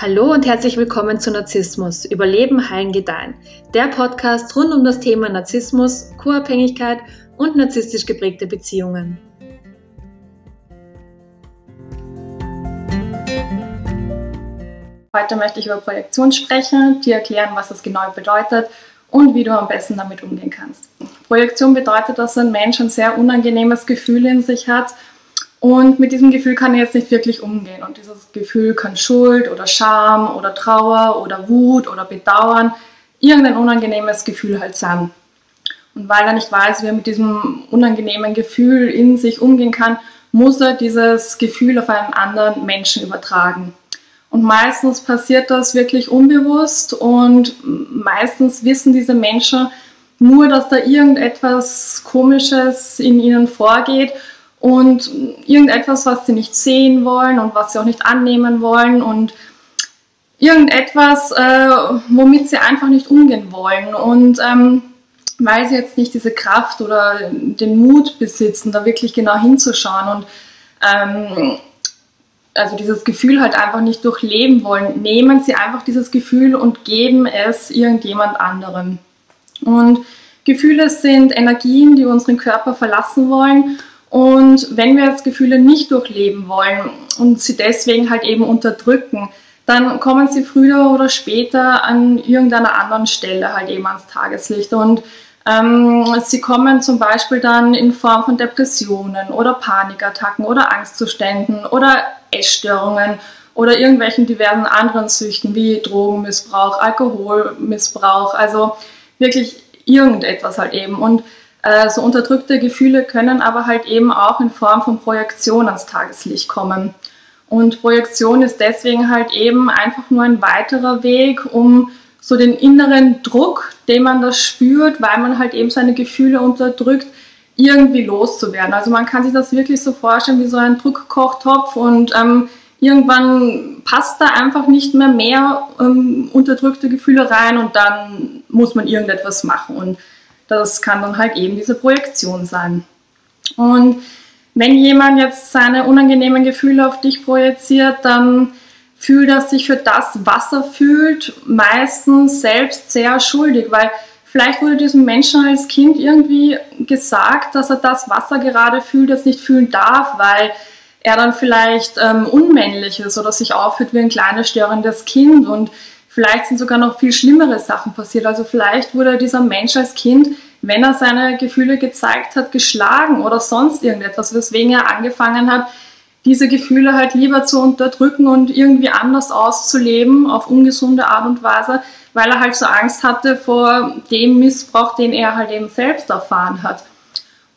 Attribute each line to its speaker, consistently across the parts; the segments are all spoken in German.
Speaker 1: Hallo und herzlich willkommen zu Narzissmus, Überleben, Heilen, Gedeihen. Der Podcast rund um das Thema Narzissmus, Co-Abhängigkeit und narzisstisch geprägte Beziehungen.
Speaker 2: Heute möchte ich über Projektion sprechen, dir erklären, was das genau bedeutet und wie du am besten damit umgehen kannst. Projektion bedeutet, dass ein Mensch ein sehr unangenehmes Gefühl in sich hat und mit diesem Gefühl kann er jetzt nicht wirklich umgehen. Und dieses Gefühl kann Schuld oder Scham oder Trauer oder Wut oder Bedauern, irgendein unangenehmes Gefühl halt sein. Und weil er nicht weiß, wie er mit diesem unangenehmen Gefühl in sich umgehen kann, muss er dieses Gefühl auf einen anderen Menschen übertragen. Und meistens passiert das wirklich unbewusst und meistens wissen diese Menschen nur, dass da irgendetwas Komisches in ihnen vorgeht und irgendetwas, was sie nicht sehen wollen und was sie auch nicht annehmen wollen und irgendetwas, äh, womit sie einfach nicht umgehen wollen. Und ähm, weil sie jetzt nicht diese Kraft oder den Mut besitzen, da wirklich genau hinzuschauen und ähm, also dieses Gefühl halt einfach nicht durchleben wollen, nehmen sie einfach dieses Gefühl und geben es irgendjemand anderem. Und Gefühle sind Energien, die unseren Körper verlassen wollen und wenn wir jetzt Gefühle nicht durchleben wollen und sie deswegen halt eben unterdrücken, dann kommen sie früher oder später an irgendeiner anderen Stelle halt eben ans Tageslicht. Und ähm, sie kommen zum Beispiel dann in Form von Depressionen oder Panikattacken oder Angstzuständen oder Essstörungen oder irgendwelchen diversen anderen Süchten wie Drogenmissbrauch, Alkoholmissbrauch, also wirklich irgendetwas halt eben. Und äh, so unterdrückte Gefühle können aber halt eben auch in Form von Projektion ans Tageslicht kommen. Und Projektion ist deswegen halt eben einfach nur ein weiterer Weg, um so den inneren Druck, den man da spürt, weil man halt eben seine Gefühle unterdrückt, irgendwie loszuwerden. Also man kann sich das wirklich so vorstellen wie so ein Druckkochtopf und ähm, irgendwann passt da einfach nicht mehr mehr ähm, unterdrückte Gefühle rein und dann muss man irgendetwas machen. Und das kann dann halt eben diese Projektion sein. Und wenn jemand jetzt seine unangenehmen Gefühle auf dich projiziert, dann fühlt er sich für das, was er fühlt, meistens selbst sehr schuldig, weil vielleicht wurde diesem Menschen als Kind irgendwie gesagt, dass er das, was er gerade fühlt, jetzt nicht fühlen darf, weil er dann vielleicht ähm, unmännlich ist oder sich aufführt wie ein kleines störendes Kind und Vielleicht sind sogar noch viel schlimmere Sachen passiert. Also vielleicht wurde dieser Mensch als Kind, wenn er seine Gefühle gezeigt hat, geschlagen oder sonst irgendetwas, weswegen er angefangen hat, diese Gefühle halt lieber zu unterdrücken und irgendwie anders auszuleben auf ungesunde Art und Weise, weil er halt so Angst hatte vor dem Missbrauch, den er halt eben selbst erfahren hat.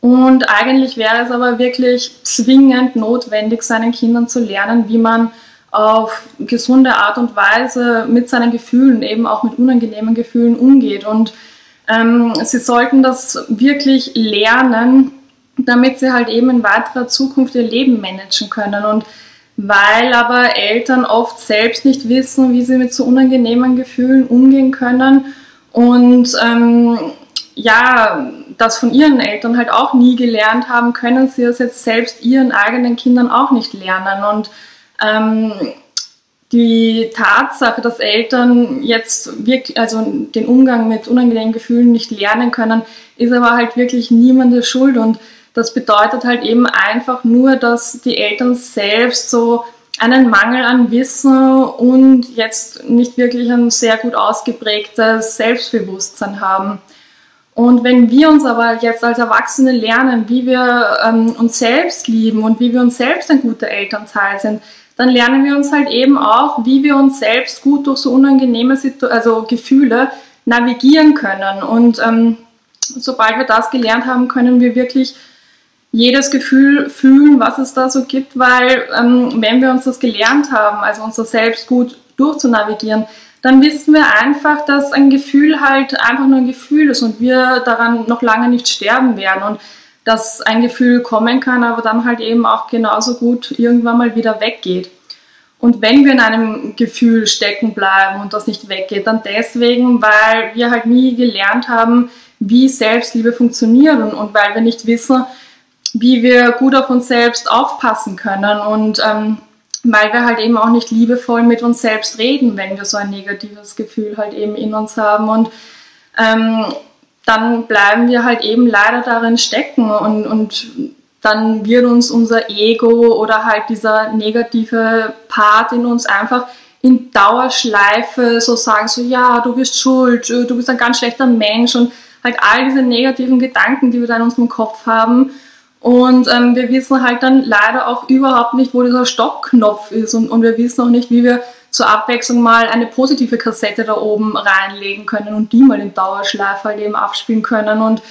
Speaker 2: Und eigentlich wäre es aber wirklich zwingend notwendig, seinen Kindern zu lernen, wie man auf gesunde Art und Weise mit seinen Gefühlen, eben auch mit unangenehmen Gefühlen umgeht. Und ähm, sie sollten das wirklich lernen, damit sie halt eben in weiterer Zukunft ihr Leben managen können. Und weil aber Eltern oft selbst nicht wissen, wie sie mit so unangenehmen Gefühlen umgehen können und ähm, ja, das von ihren Eltern halt auch nie gelernt haben, können sie es jetzt selbst ihren eigenen Kindern auch nicht lernen. Und ähm, die Tatsache, dass Eltern jetzt wirklich, also den Umgang mit unangenehmen Gefühlen nicht lernen können, ist aber halt wirklich niemandes Schuld und das bedeutet halt eben einfach nur, dass die Eltern selbst so einen Mangel an Wissen und jetzt nicht wirklich ein sehr gut ausgeprägtes Selbstbewusstsein haben. Und wenn wir uns aber jetzt als Erwachsene lernen, wie wir ähm, uns selbst lieben und wie wir uns selbst ein guter Elternteil sind, dann lernen wir uns halt eben auch, wie wir uns selbst gut durch so unangenehme Situ also Gefühle navigieren können. Und ähm, sobald wir das gelernt haben, können wir wirklich jedes Gefühl fühlen, was es da so gibt, weil ähm, wenn wir uns das gelernt haben, also unser Selbst gut durchzunavigieren, dann wissen wir einfach, dass ein Gefühl halt einfach nur ein Gefühl ist und wir daran noch lange nicht sterben werden. Und dass ein Gefühl kommen kann, aber dann halt eben auch genauso gut irgendwann mal wieder weggeht. Und wenn wir in einem Gefühl stecken bleiben und das nicht weggeht, dann deswegen, weil wir halt nie gelernt haben, wie Selbstliebe funktioniert und, weil wir nicht wissen, wie wir gut auf uns selbst aufpassen können. Und ähm, weil wir halt eben auch nicht liebevoll mit uns selbst reden, wenn wir so ein negatives Gefühl halt eben in uns haben. Und ähm, dann bleiben wir halt eben leider darin stecken und, und dann wird uns unser Ego oder halt dieser negative Part in uns einfach in Dauerschleife so sagen, so ja, du bist schuld, du bist ein ganz schlechter Mensch und halt all diese negativen Gedanken, die wir da in unserem Kopf haben. Und ähm, wir wissen halt dann leider auch überhaupt nicht, wo dieser Stoppknopf ist und, und wir wissen auch nicht, wie wir zur Abwechslung mal eine positive Kassette da oben reinlegen können und die mal in Dauerschleife halt eben abspielen können. Und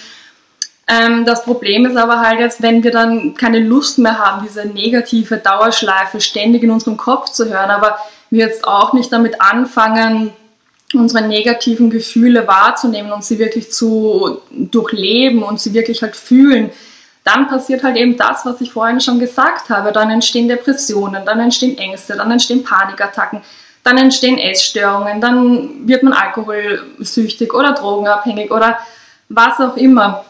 Speaker 2: ähm, das Problem ist aber halt jetzt, wenn wir dann keine Lust mehr haben, diese negative Dauerschleife ständig in unserem Kopf zu hören, aber wir jetzt auch nicht damit anfangen, unsere negativen Gefühle wahrzunehmen und sie wirklich zu durchleben und sie wirklich halt fühlen, dann passiert halt eben das, was ich vorhin schon gesagt habe. Dann entstehen Depressionen, dann entstehen Ängste, dann entstehen Panikattacken, dann entstehen Essstörungen, dann wird man alkoholsüchtig oder drogenabhängig oder was auch immer.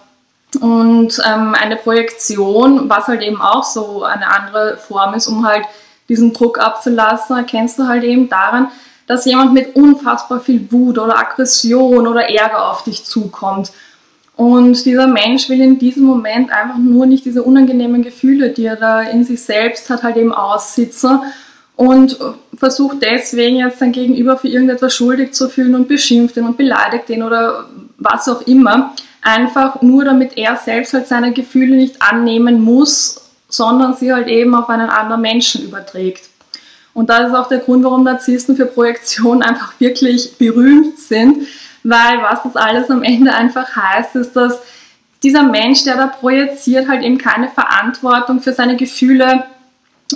Speaker 2: Und ähm, eine Projektion, was halt eben auch so eine andere Form ist, um halt diesen Druck abzulassen, erkennst du halt eben daran, dass jemand mit unfassbar viel Wut oder Aggression oder Ärger auf dich zukommt. Und dieser Mensch will in diesem Moment einfach nur nicht diese unangenehmen Gefühle, die er da in sich selbst hat, halt eben aussitzen und versucht deswegen jetzt sein Gegenüber für irgendetwas schuldig zu fühlen und beschimpft ihn und beleidigt ihn oder was auch immer. Einfach nur damit er selbst halt seine Gefühle nicht annehmen muss sondern sie halt eben auf einen anderen Menschen überträgt. Und das ist auch der Grund, warum Narzissten für Projektion einfach wirklich berühmt sind, weil was das alles am Ende einfach heißt, ist, dass dieser Mensch, der da projiziert, halt eben keine Verantwortung für seine Gefühle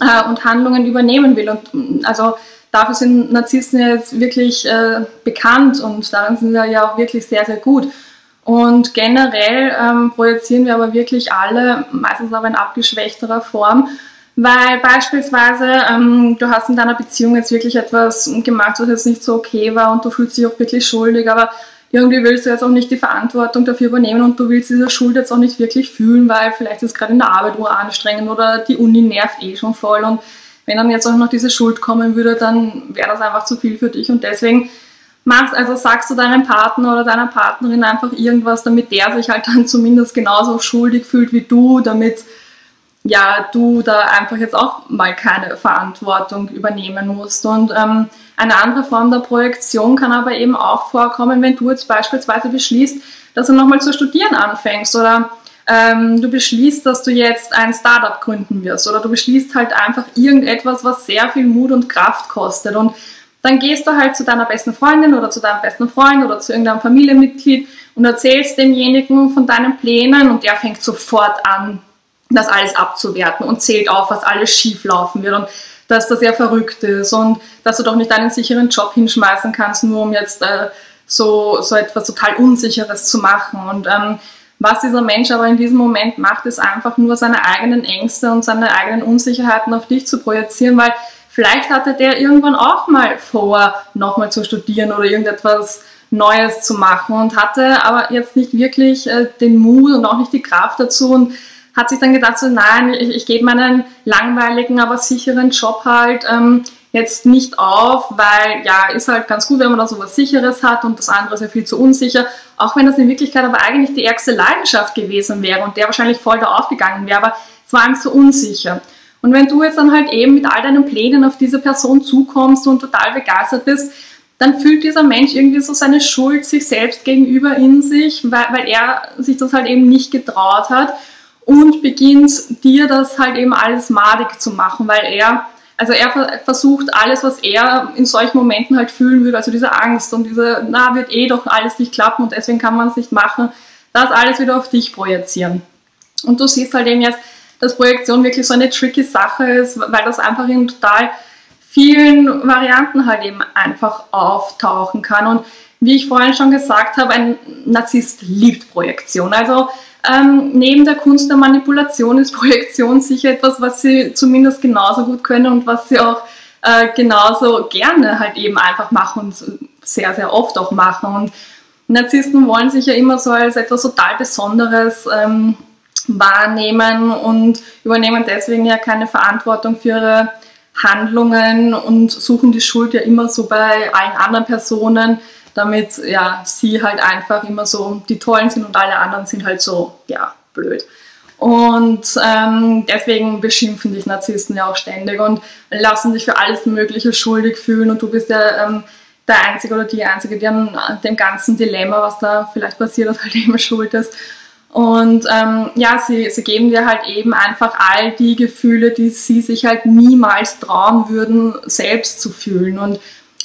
Speaker 2: äh, und Handlungen übernehmen will. Und mm, also dafür sind Narzissten jetzt wirklich äh, bekannt und darin sind sie ja auch wirklich sehr, sehr gut. Und generell ähm, projizieren wir aber wirklich alle, meistens aber in abgeschwächterer Form, weil beispielsweise ähm, du hast in deiner Beziehung jetzt wirklich etwas gemacht, was jetzt nicht so okay war und du fühlst dich auch wirklich schuldig, aber irgendwie willst du jetzt auch nicht die Verantwortung dafür übernehmen und du willst diese Schuld jetzt auch nicht wirklich fühlen, weil vielleicht ist gerade in der Arbeit nur anstrengend oder die Uni nervt eh schon voll und wenn dann jetzt auch noch diese Schuld kommen würde, dann wäre das einfach zu viel für dich und deswegen machst, also sagst du deinem Partner oder deiner Partnerin einfach irgendwas, damit der sich halt dann zumindest genauso schuldig fühlt wie du, damit ja, du da einfach jetzt auch mal keine Verantwortung übernehmen musst. Und ähm, eine andere Form der Projektion kann aber eben auch vorkommen, wenn du jetzt beispielsweise beschließt, dass du nochmal zu studieren anfängst oder ähm, du beschließt, dass du jetzt ein Startup gründen wirst oder du beschließt halt einfach irgendetwas, was sehr viel Mut und Kraft kostet. Und dann gehst du halt zu deiner besten Freundin oder zu deinem besten Freund oder zu irgendeinem Familienmitglied und erzählst demjenigen von deinen Plänen und der fängt sofort an, das alles abzuwerten und zählt auf, was alles schief laufen wird und dass das ja verrückt ist und dass du doch nicht einen sicheren Job hinschmeißen kannst, nur um jetzt äh, so, so etwas total Unsicheres zu machen. Und ähm, was dieser Mensch aber in diesem Moment macht, ist einfach nur seine eigenen Ängste und seine eigenen Unsicherheiten auf dich zu projizieren, weil Vielleicht hatte der irgendwann auch mal vor, nochmal zu studieren oder irgendetwas Neues zu machen und hatte aber jetzt nicht wirklich äh, den Mut und auch nicht die Kraft dazu und hat sich dann gedacht, so nein, ich, ich gebe meinen langweiligen, aber sicheren Job halt ähm, jetzt nicht auf, weil ja, ist halt ganz gut, wenn man da so was Sicheres hat und das andere ist ja viel zu unsicher, auch wenn das in Wirklichkeit aber eigentlich die ärgste Leidenschaft gewesen wäre und der wahrscheinlich voll da aufgegangen wäre, aber es war ihm so unsicher. Und wenn du jetzt dann halt eben mit all deinen Plänen auf diese Person zukommst und total begeistert bist, dann fühlt dieser Mensch irgendwie so seine Schuld sich selbst gegenüber in sich, weil, weil er sich das halt eben nicht getraut hat und beginnt dir das halt eben alles madig zu machen, weil er, also er versucht alles, was er in solchen Momenten halt fühlen würde, also diese Angst und diese, na, wird eh doch alles nicht klappen und deswegen kann man es nicht machen, das alles wieder auf dich projizieren. Und du siehst halt eben jetzt, dass Projektion wirklich so eine tricky Sache ist, weil das einfach in total vielen Varianten halt eben einfach auftauchen kann. Und wie ich vorhin schon gesagt habe, ein Narzisst liebt Projektion. Also ähm, neben der Kunst der Manipulation ist Projektion sicher etwas, was sie zumindest genauso gut können und was sie auch äh, genauso gerne halt eben einfach machen und sehr, sehr oft auch machen. Und Narzissten wollen sich ja immer so als etwas total Besonderes ähm, wahrnehmen und übernehmen deswegen ja keine Verantwortung für ihre Handlungen und suchen die Schuld ja immer so bei allen anderen Personen, damit ja sie halt einfach immer so die Tollen sind und alle anderen sind halt so, ja, blöd. Und ähm, deswegen beschimpfen dich Narzissten ja auch ständig und lassen dich für alles Mögliche schuldig fühlen und du bist ja ähm, der Einzige oder die Einzige, die an dem ganzen Dilemma, was da vielleicht passiert ist, halt eben schuld ist. Und ähm, ja, sie, sie geben dir halt eben einfach all die Gefühle, die sie sich halt niemals trauen würden, selbst zu fühlen. Und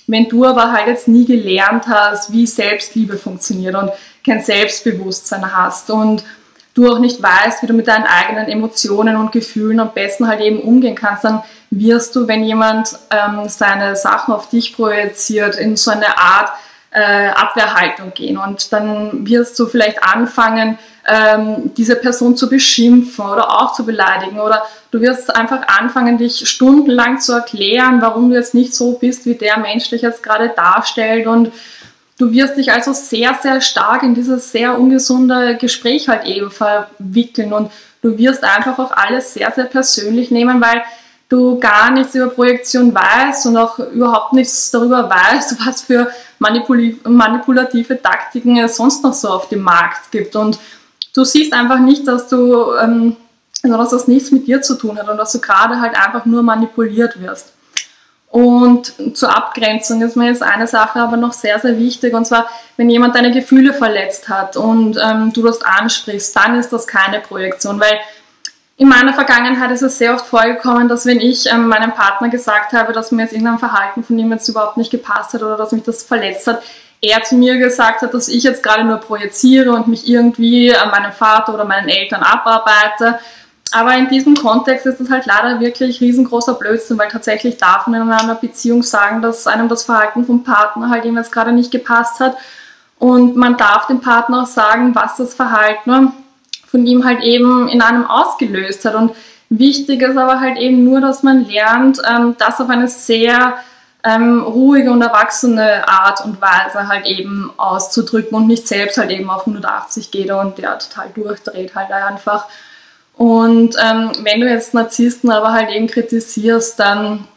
Speaker 2: wenn du aber halt jetzt nie gelernt hast, wie Selbstliebe funktioniert und kein Selbstbewusstsein hast und du auch nicht weißt, wie du mit deinen eigenen Emotionen und Gefühlen am besten halt eben umgehen kannst, dann wirst du, wenn jemand ähm, seine Sachen auf dich projiziert, in so eine Art äh, Abwehrhaltung gehen. Und dann wirst du vielleicht anfangen, ähm, diese Person zu beschimpfen oder auch zu beleidigen. Oder du wirst einfach anfangen, dich stundenlang zu erklären, warum du jetzt nicht so bist, wie der Mensch dich jetzt gerade darstellt. Und du wirst dich also sehr, sehr stark in dieses sehr ungesunde Gespräch halt eben verwickeln. Und du wirst einfach auch alles sehr, sehr persönlich nehmen, weil du gar nichts über Projektion weißt und auch überhaupt nichts darüber weißt, was für manipulative Taktiken es sonst noch so auf dem Markt gibt. Und du siehst einfach nicht, dass du, ähm, also dass das nichts mit dir zu tun hat und dass du gerade halt einfach nur manipuliert wirst. Und zur Abgrenzung ist mir jetzt eine Sache aber noch sehr, sehr wichtig. Und zwar, wenn jemand deine Gefühle verletzt hat und ähm, du das ansprichst, dann ist das keine Projektion. Weil in meiner Vergangenheit ist es sehr oft vorgekommen, dass wenn ich ähm, meinem Partner gesagt habe, dass mir jetzt irgendein Verhalten von ihm jetzt überhaupt nicht gepasst hat oder dass mich das verletzt hat, er zu mir gesagt hat, dass ich jetzt gerade nur projiziere und mich irgendwie an meinem Vater oder meinen Eltern abarbeite. Aber in diesem Kontext ist es halt leider wirklich riesengroßer Blödsinn, weil tatsächlich darf man in einer Beziehung sagen, dass einem das Verhalten vom Partner halt eben jetzt gerade nicht gepasst hat. Und man darf dem Partner auch sagen, was das Verhalten von ihm halt eben in einem ausgelöst hat. Und wichtig ist aber halt eben nur, dass man lernt, ähm, das auf eine sehr ähm, ruhige und erwachsene Art und Weise halt eben auszudrücken und nicht selbst halt eben auf 180 geht und der total durchdreht halt einfach. Und ähm, wenn du jetzt Narzissten aber halt eben kritisierst, dann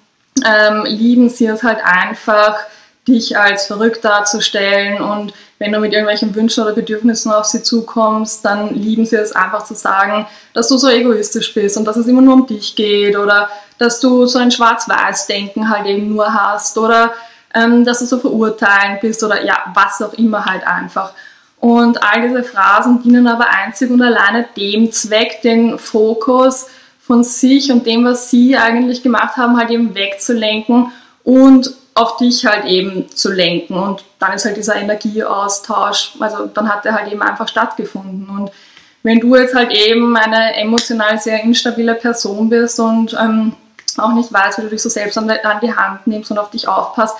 Speaker 2: ähm, lieben sie es halt einfach, dich als verrückt darzustellen und wenn du mit irgendwelchen Wünschen oder Bedürfnissen auf sie zukommst, dann lieben sie es einfach zu sagen, dass du so egoistisch bist und dass es immer nur um dich geht oder dass du so ein Schwarz-Weiß-Denken halt eben nur hast oder ähm, dass du so verurteilend bist oder ja, was auch immer halt einfach. Und all diese Phrasen dienen aber einzig und alleine dem Zweck, den Fokus von sich und dem, was sie eigentlich gemacht haben, halt eben wegzulenken und auf dich halt eben zu lenken. Und dann ist halt dieser Energieaustausch, also dann hat der halt eben einfach stattgefunden. Und wenn du jetzt halt eben eine emotional sehr instabile Person bist und ähm, auch nicht weißt, wie du dich so selbst an, die Hand nimmst und auf dich aufpasst,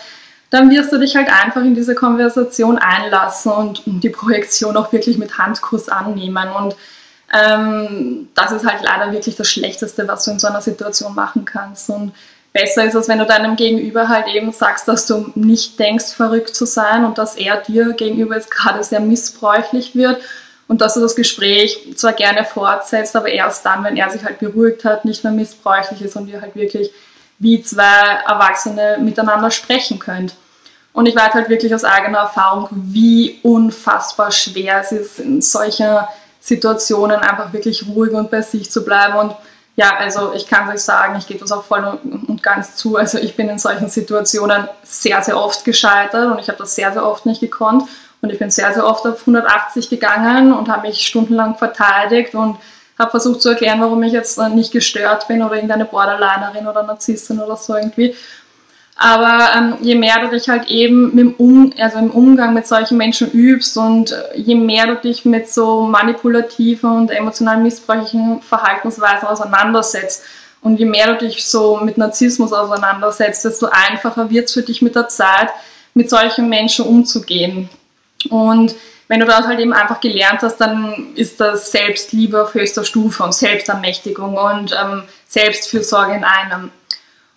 Speaker 2: dann wirst du dich halt einfach in diese Konversation einlassen und die Projektion auch wirklich mit Handkuss annehmen. Und ähm, das ist halt leider wirklich das Schlechteste, was du in so einer Situation machen kannst. Und besser ist es, wenn du deinem Gegenüber halt eben sagst, dass du nicht denkst, verrückt zu sein und dass er dir gegenüber jetzt gerade sehr missbräuchlich wird und dass du das Gespräch zwar gerne fortsetzt, aber erst dann, wenn er sich halt beruhigt hat, nicht mehr missbräuchlich ist und ihr halt wirklich wie zwei Erwachsene miteinander sprechen könnt. Und ich weiß halt wirklich aus eigener Erfahrung, wie unfassbar schwer es ist, in solchen Situationen einfach wirklich ruhig und bei sich zu bleiben und ja, also ich kann euch sagen, ich gebe das auch voll und ganz zu. Also ich bin in solchen Situationen sehr, sehr oft gescheitert und ich habe das sehr, sehr oft nicht gekonnt. Und ich bin sehr, sehr oft auf 180 gegangen und habe mich stundenlang verteidigt und habe versucht zu erklären, warum ich jetzt nicht gestört bin oder irgendeine Borderlinerin oder Narzisstin oder so irgendwie. Aber ähm, je mehr du dich halt eben im, um also im Umgang mit solchen Menschen übst und äh, je mehr du dich mit so manipulativen und emotional missbräuchlichen Verhaltensweisen auseinandersetzt und je mehr du dich so mit Narzissmus auseinandersetzt, desto einfacher wird es für dich mit der Zeit, mit solchen Menschen umzugehen. Und wenn du das halt eben einfach gelernt hast, dann ist das Selbstliebe auf höchster Stufe und Selbstermächtigung und ähm, Selbstfürsorge in einem.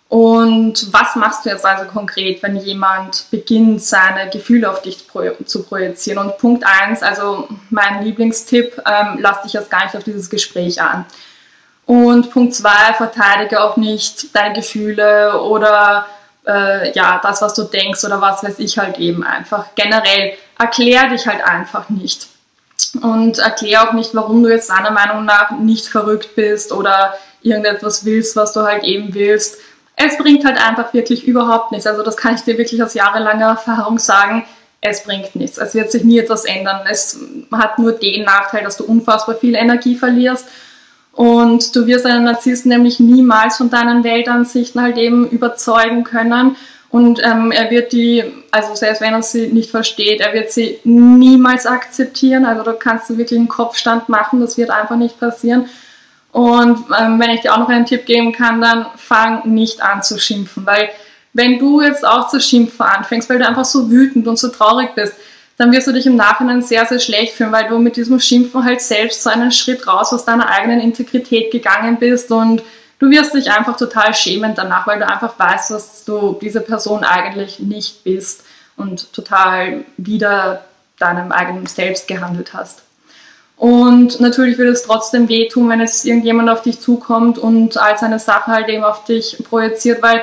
Speaker 2: Und was machst du jetzt also konkret, wenn jemand beginnt, seine Gefühle auf dich zu projizieren? Und Punkt eins, also mein Lieblingstipp, ähm, lass dich erst gar nicht auf dieses Gespräch an. Und Punkt zwei, verteidige auch nicht deine Gefühle oder äh, ja, das, was du denkst oder was weiß ich halt eben einfach. Generell erklär dich halt einfach nicht. Und erklär auch nicht, warum du jetzt deiner Meinung nach nicht verrückt bist oder irgendetwas willst, was du halt eben willst. Es bringt halt einfach wirklich überhaupt nichts. Also das kann ich dir wirklich aus jahrelanger Erfahrung sagen. Es bringt nichts. Es wird sich nie etwas ändern. Es hat nur den Nachteil, dass du unfassbar viel Energie verlierst und du wirst einen Narzissten nämlich niemals von deinen Weltansichten halt eben überzeugen können. Und ähm, er wird die, also selbst wenn er sie nicht versteht, er wird sie niemals akzeptieren. Also da kannst du wirklich einen Kopfstand machen, das wird einfach nicht passieren. Und ähm, wenn ich dir auch noch einen Tipp geben kann, dann fang nicht an zu schimpfen. Weil wenn du jetzt auch zu schimpfen anfängst, weil du einfach so wütend und so traurig bist, dann wirst du dich im Nachhinein sehr, sehr schlecht fühlen, weil du mit diesem Schimpfen halt selbst so einen Schritt raus aus deiner eigenen Integrität gegangen bist und du wirst dich einfach total schämen danach, weil du einfach weißt, dass du diese Person eigentlich nicht bist und total wieder deinem eigenen Selbst gehandelt hast. Und natürlich wird es trotzdem wehtun, wenn jetzt irgendjemand auf dich zukommt und all seine Sachen halt eben auf dich projiziert, weil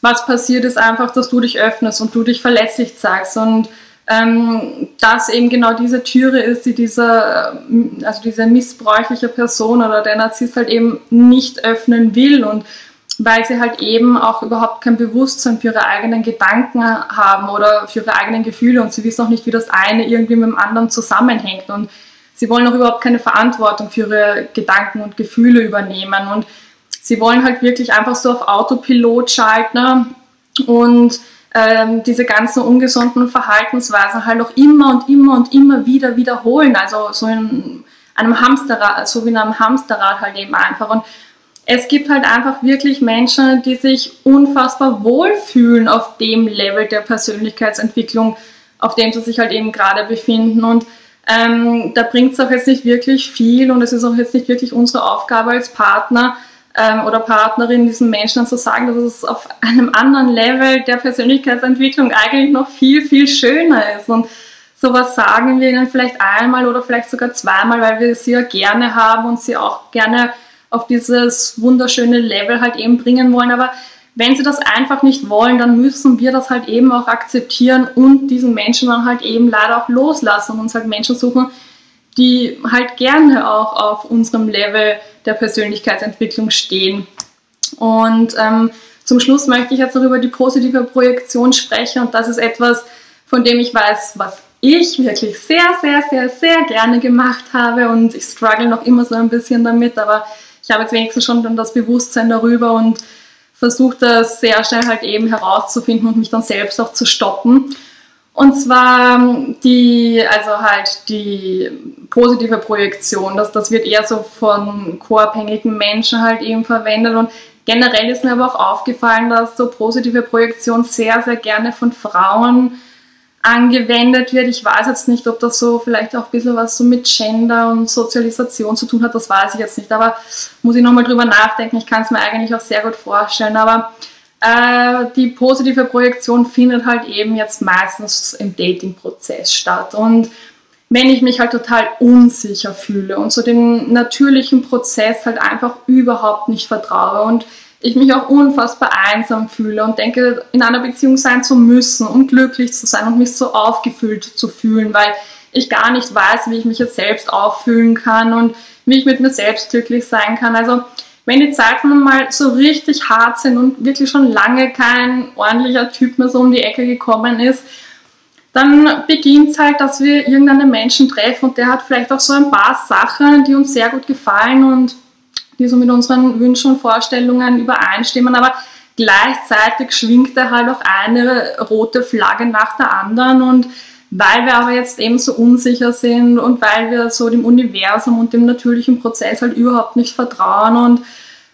Speaker 2: was passiert ist einfach, dass du dich öffnest und du dich verletzlich zeigst. Und ähm, dass eben genau diese Türe ist, die diese, äh, also diese missbräuchliche Person oder der Narzisst halt eben nicht öffnen will und weil sie halt eben auch überhaupt kein Bewusstsein für ihre eigenen Gedanken haben oder für ihre eigenen Gefühle und sie wissen auch nicht, wie das eine irgendwie mit dem anderen zusammenhängt. Und sie wollen auch überhaupt keine Verantwortung für ihre Gedanken und Gefühle übernehmen und sie wollen halt wirklich einfach so auf Autopilot schalten und ähm, diese ganzen ungesunden Verhaltensweisen halt auch immer und immer und immer wieder wiederholen. Also so in einem Hamsterrad, so wie in einem Hamsterrad halt eben einfach. Und es gibt halt einfach wirklich Menschen, die sich unfassbar wohlfühlen auf dem Level der Persönlichkeitsentwicklung, auf dem sie sich halt eben gerade befinden. Und ähm, da bringt es auch jetzt nicht wirklich viel und es ist auch jetzt nicht wirklich unsere Aufgabe als Partner, ähm, oder Partnerin diesen Menschen zu sagen, dass es auf einem anderen Level der Persönlichkeitsentwicklung eigentlich noch viel, viel schöner ist. Und sowas sagen wir ihnen vielleicht einmal oder vielleicht sogar zweimal, weil wir sie ja gerne haben und sie auch gerne auf dieses wunderschöne Level halt eben bringen wollen. Aber wenn sie das einfach nicht wollen, dann müssen wir das halt eben auch akzeptieren und diesen Menschen dann halt eben leider auch loslassen und uns halt Menschen suchen, die halt gerne auch auf unserem Level der Persönlichkeitsentwicklung stehen. Und ähm, zum Schluss möchte ich jetzt noch über die positive Projektion sprechen und das ist etwas, von dem ich weiß, was ich wirklich sehr, sehr, sehr, sehr gerne gemacht habe und ich struggle noch immer so ein bisschen damit, aber ich habe jetzt wenigstens schon das Bewusstsein darüber und versuche das sehr schnell halt eben herauszufinden und mich dann selbst auch zu stoppen. Und zwar ähm, die, also halt die positive Projektion, das, das wird eher so von co-abhängigen Menschen halt eben verwendet und generell ist mir aber auch aufgefallen, dass so positive Projektion sehr, sehr gerne von Frauen angewendet wird. Ich weiß jetzt nicht, ob das so vielleicht auch ein bisschen was so mit Gender und Sozialisation zu tun hat, das weiß ich jetzt nicht, aber muss ich nochmal drüber nachdenken. Ich kann es mir eigentlich auch sehr gut vorstellen, aber äh, die positive Projektion findet halt eben jetzt meistens im Dating-Prozess statt. Und wenn ich mich halt total unsicher fühle und so dem natürlichen Prozess halt einfach überhaupt nicht vertraue und ich mich auch unfassbar einsam fühle und denke, in einer Beziehung sein zu müssen, um glücklich zu sein und mich so aufgefüllt zu fühlen, weil ich gar nicht weiß, wie ich mich jetzt selbst auffühlen kann und wie ich mit mir selbst glücklich sein kann. Also wenn die Zeiten mal so richtig hart sind und wirklich schon lange kein ordentlicher Typ mehr so um die Ecke gekommen ist, dann beginnt es halt, dass wir irgendeinen Menschen treffen und der hat vielleicht auch so ein paar Sachen, die uns sehr gut gefallen und die so mit unseren Wünschen und Vorstellungen übereinstimmen, aber gleichzeitig schwingt er halt auch eine rote Flagge nach der anderen und weil wir aber jetzt eben so unsicher sind und weil wir so dem Universum und dem natürlichen Prozess halt überhaupt nicht vertrauen und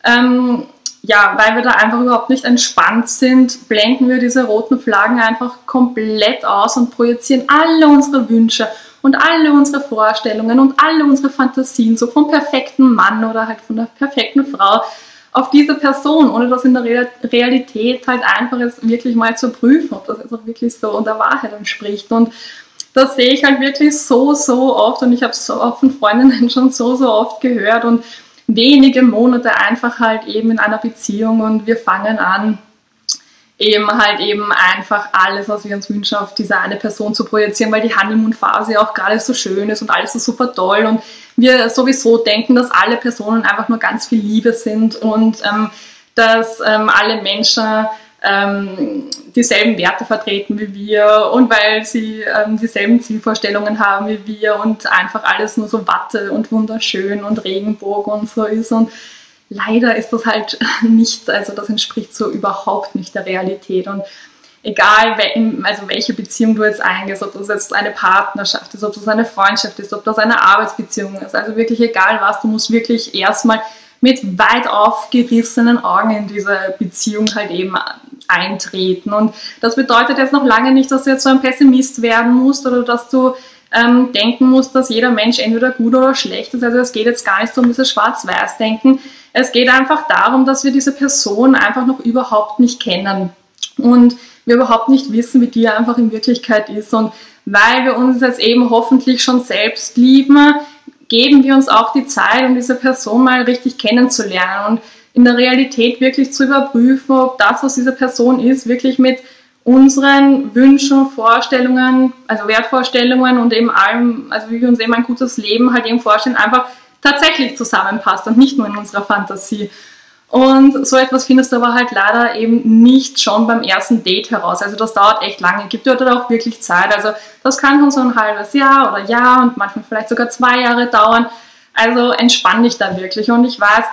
Speaker 2: ähm, ja, weil wir da einfach überhaupt nicht entspannt sind, blenden wir diese roten Flaggen einfach komplett aus und projizieren alle unsere Wünsche und alle unsere Vorstellungen und alle unsere Fantasien, so vom perfekten Mann oder halt von der perfekten Frau, auf diese Person, ohne das in der Realität halt einfach jetzt wirklich mal zu prüfen, ob das jetzt auch wirklich so der Wahrheit entspricht. Und das sehe ich halt wirklich so, so oft und ich habe es so oft von Freundinnen schon so, so oft gehört und wenige Monate einfach halt eben in einer Beziehung und wir fangen an, eben halt eben einfach alles, was wir uns wünschen, auf diese eine Person zu projizieren, weil die Honeymoon-Phase auch gerade so schön ist und alles so super toll und wir sowieso denken, dass alle Personen einfach nur ganz viel Liebe sind und ähm, dass ähm, alle Menschen ähm, dieselben Werte vertreten wie wir und weil sie ähm, dieselben Zielvorstellungen haben wie wir und einfach alles nur so Watte und wunderschön und Regenbogen und so ist und leider ist das halt nicht, also das entspricht so überhaupt nicht der Realität und egal also welche Beziehung du jetzt eingehst, ob das jetzt eine Partnerschaft ist, ob das eine Freundschaft ist, ob das eine Arbeitsbeziehung ist, also wirklich egal was, du musst wirklich erstmal mit weit aufgerissenen Augen in diese Beziehung halt eben eintreten. Und das bedeutet jetzt noch lange nicht, dass du jetzt so ein Pessimist werden musst oder dass du ähm, denken musst, dass jeder Mensch entweder gut oder schlecht ist. Also es geht jetzt gar nicht um dieses Schwarz-Weiß-Denken. Es geht einfach darum, dass wir diese Person einfach noch überhaupt nicht kennen und wir überhaupt nicht wissen, wie die einfach in Wirklichkeit ist. Und weil wir uns jetzt eben hoffentlich schon selbst lieben, geben wir uns auch die Zeit, um diese Person mal richtig kennenzulernen und in der Realität wirklich zu überprüfen, ob das, was diese Person ist, wirklich mit unseren Wünschen, Vorstellungen, also Wertvorstellungen und eben allem, also wie wir uns eben ein gutes Leben halt eben vorstellen, einfach tatsächlich zusammenpasst und nicht nur in unserer Fantasie. Und so etwas findest du aber halt leider eben nicht schon beim ersten Date heraus. Also das dauert echt lange, gibt dir auch wirklich Zeit. Also das kann schon so ein halbes Jahr oder Jahr und manchmal vielleicht sogar zwei Jahre dauern. Also entspann dich da wirklich. Und ich weiß,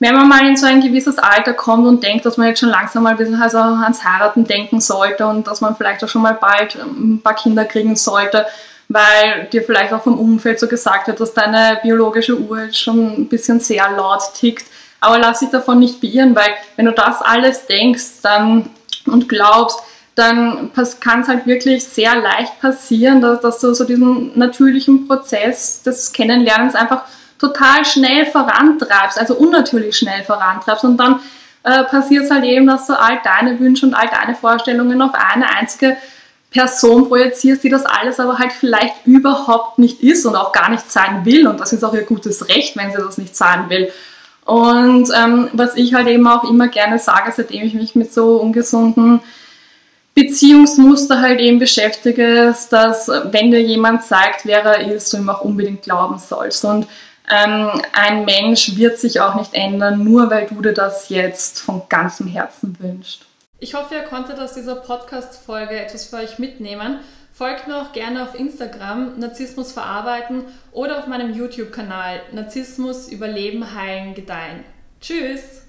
Speaker 2: wenn man mal in so ein gewisses Alter kommt und denkt, dass man jetzt schon langsam mal ein bisschen also ans Heiraten denken sollte und dass man vielleicht auch schon mal bald ein paar Kinder kriegen sollte, weil dir vielleicht auch vom Umfeld so gesagt wird, dass deine biologische Uhr jetzt schon ein bisschen sehr laut tickt, aber lass dich davon nicht beirren, weil wenn du das alles denkst dann, und glaubst, dann kann es halt wirklich sehr leicht passieren, dass, dass du so diesen natürlichen Prozess des Kennenlernens einfach total schnell vorantreibst, also unnatürlich schnell vorantreibst und dann äh, passiert es halt eben, dass du all deine Wünsche und all deine Vorstellungen auf eine einzige Person projizierst, die das alles aber halt vielleicht überhaupt nicht ist und auch gar nicht sein will und das ist auch ihr gutes Recht, wenn sie das nicht sein will. Und ähm, was ich halt eben auch immer gerne sage, seitdem ich mich mit so ungesunden Beziehungsmuster halt eben beschäftige, ist, dass wenn dir jemand zeigt, wer er ist, du ihm auch unbedingt glauben sollst. Und ähm, ein Mensch wird sich auch nicht ändern, nur weil du dir das jetzt von ganzem Herzen wünschst.
Speaker 1: Ich hoffe, ihr konntet aus dieser Podcast-Folge etwas für euch mitnehmen Folgt mir auch gerne auf Instagram Narzissmus verarbeiten oder auf meinem YouTube-Kanal Narzissmus überleben, heilen, gedeihen. Tschüss!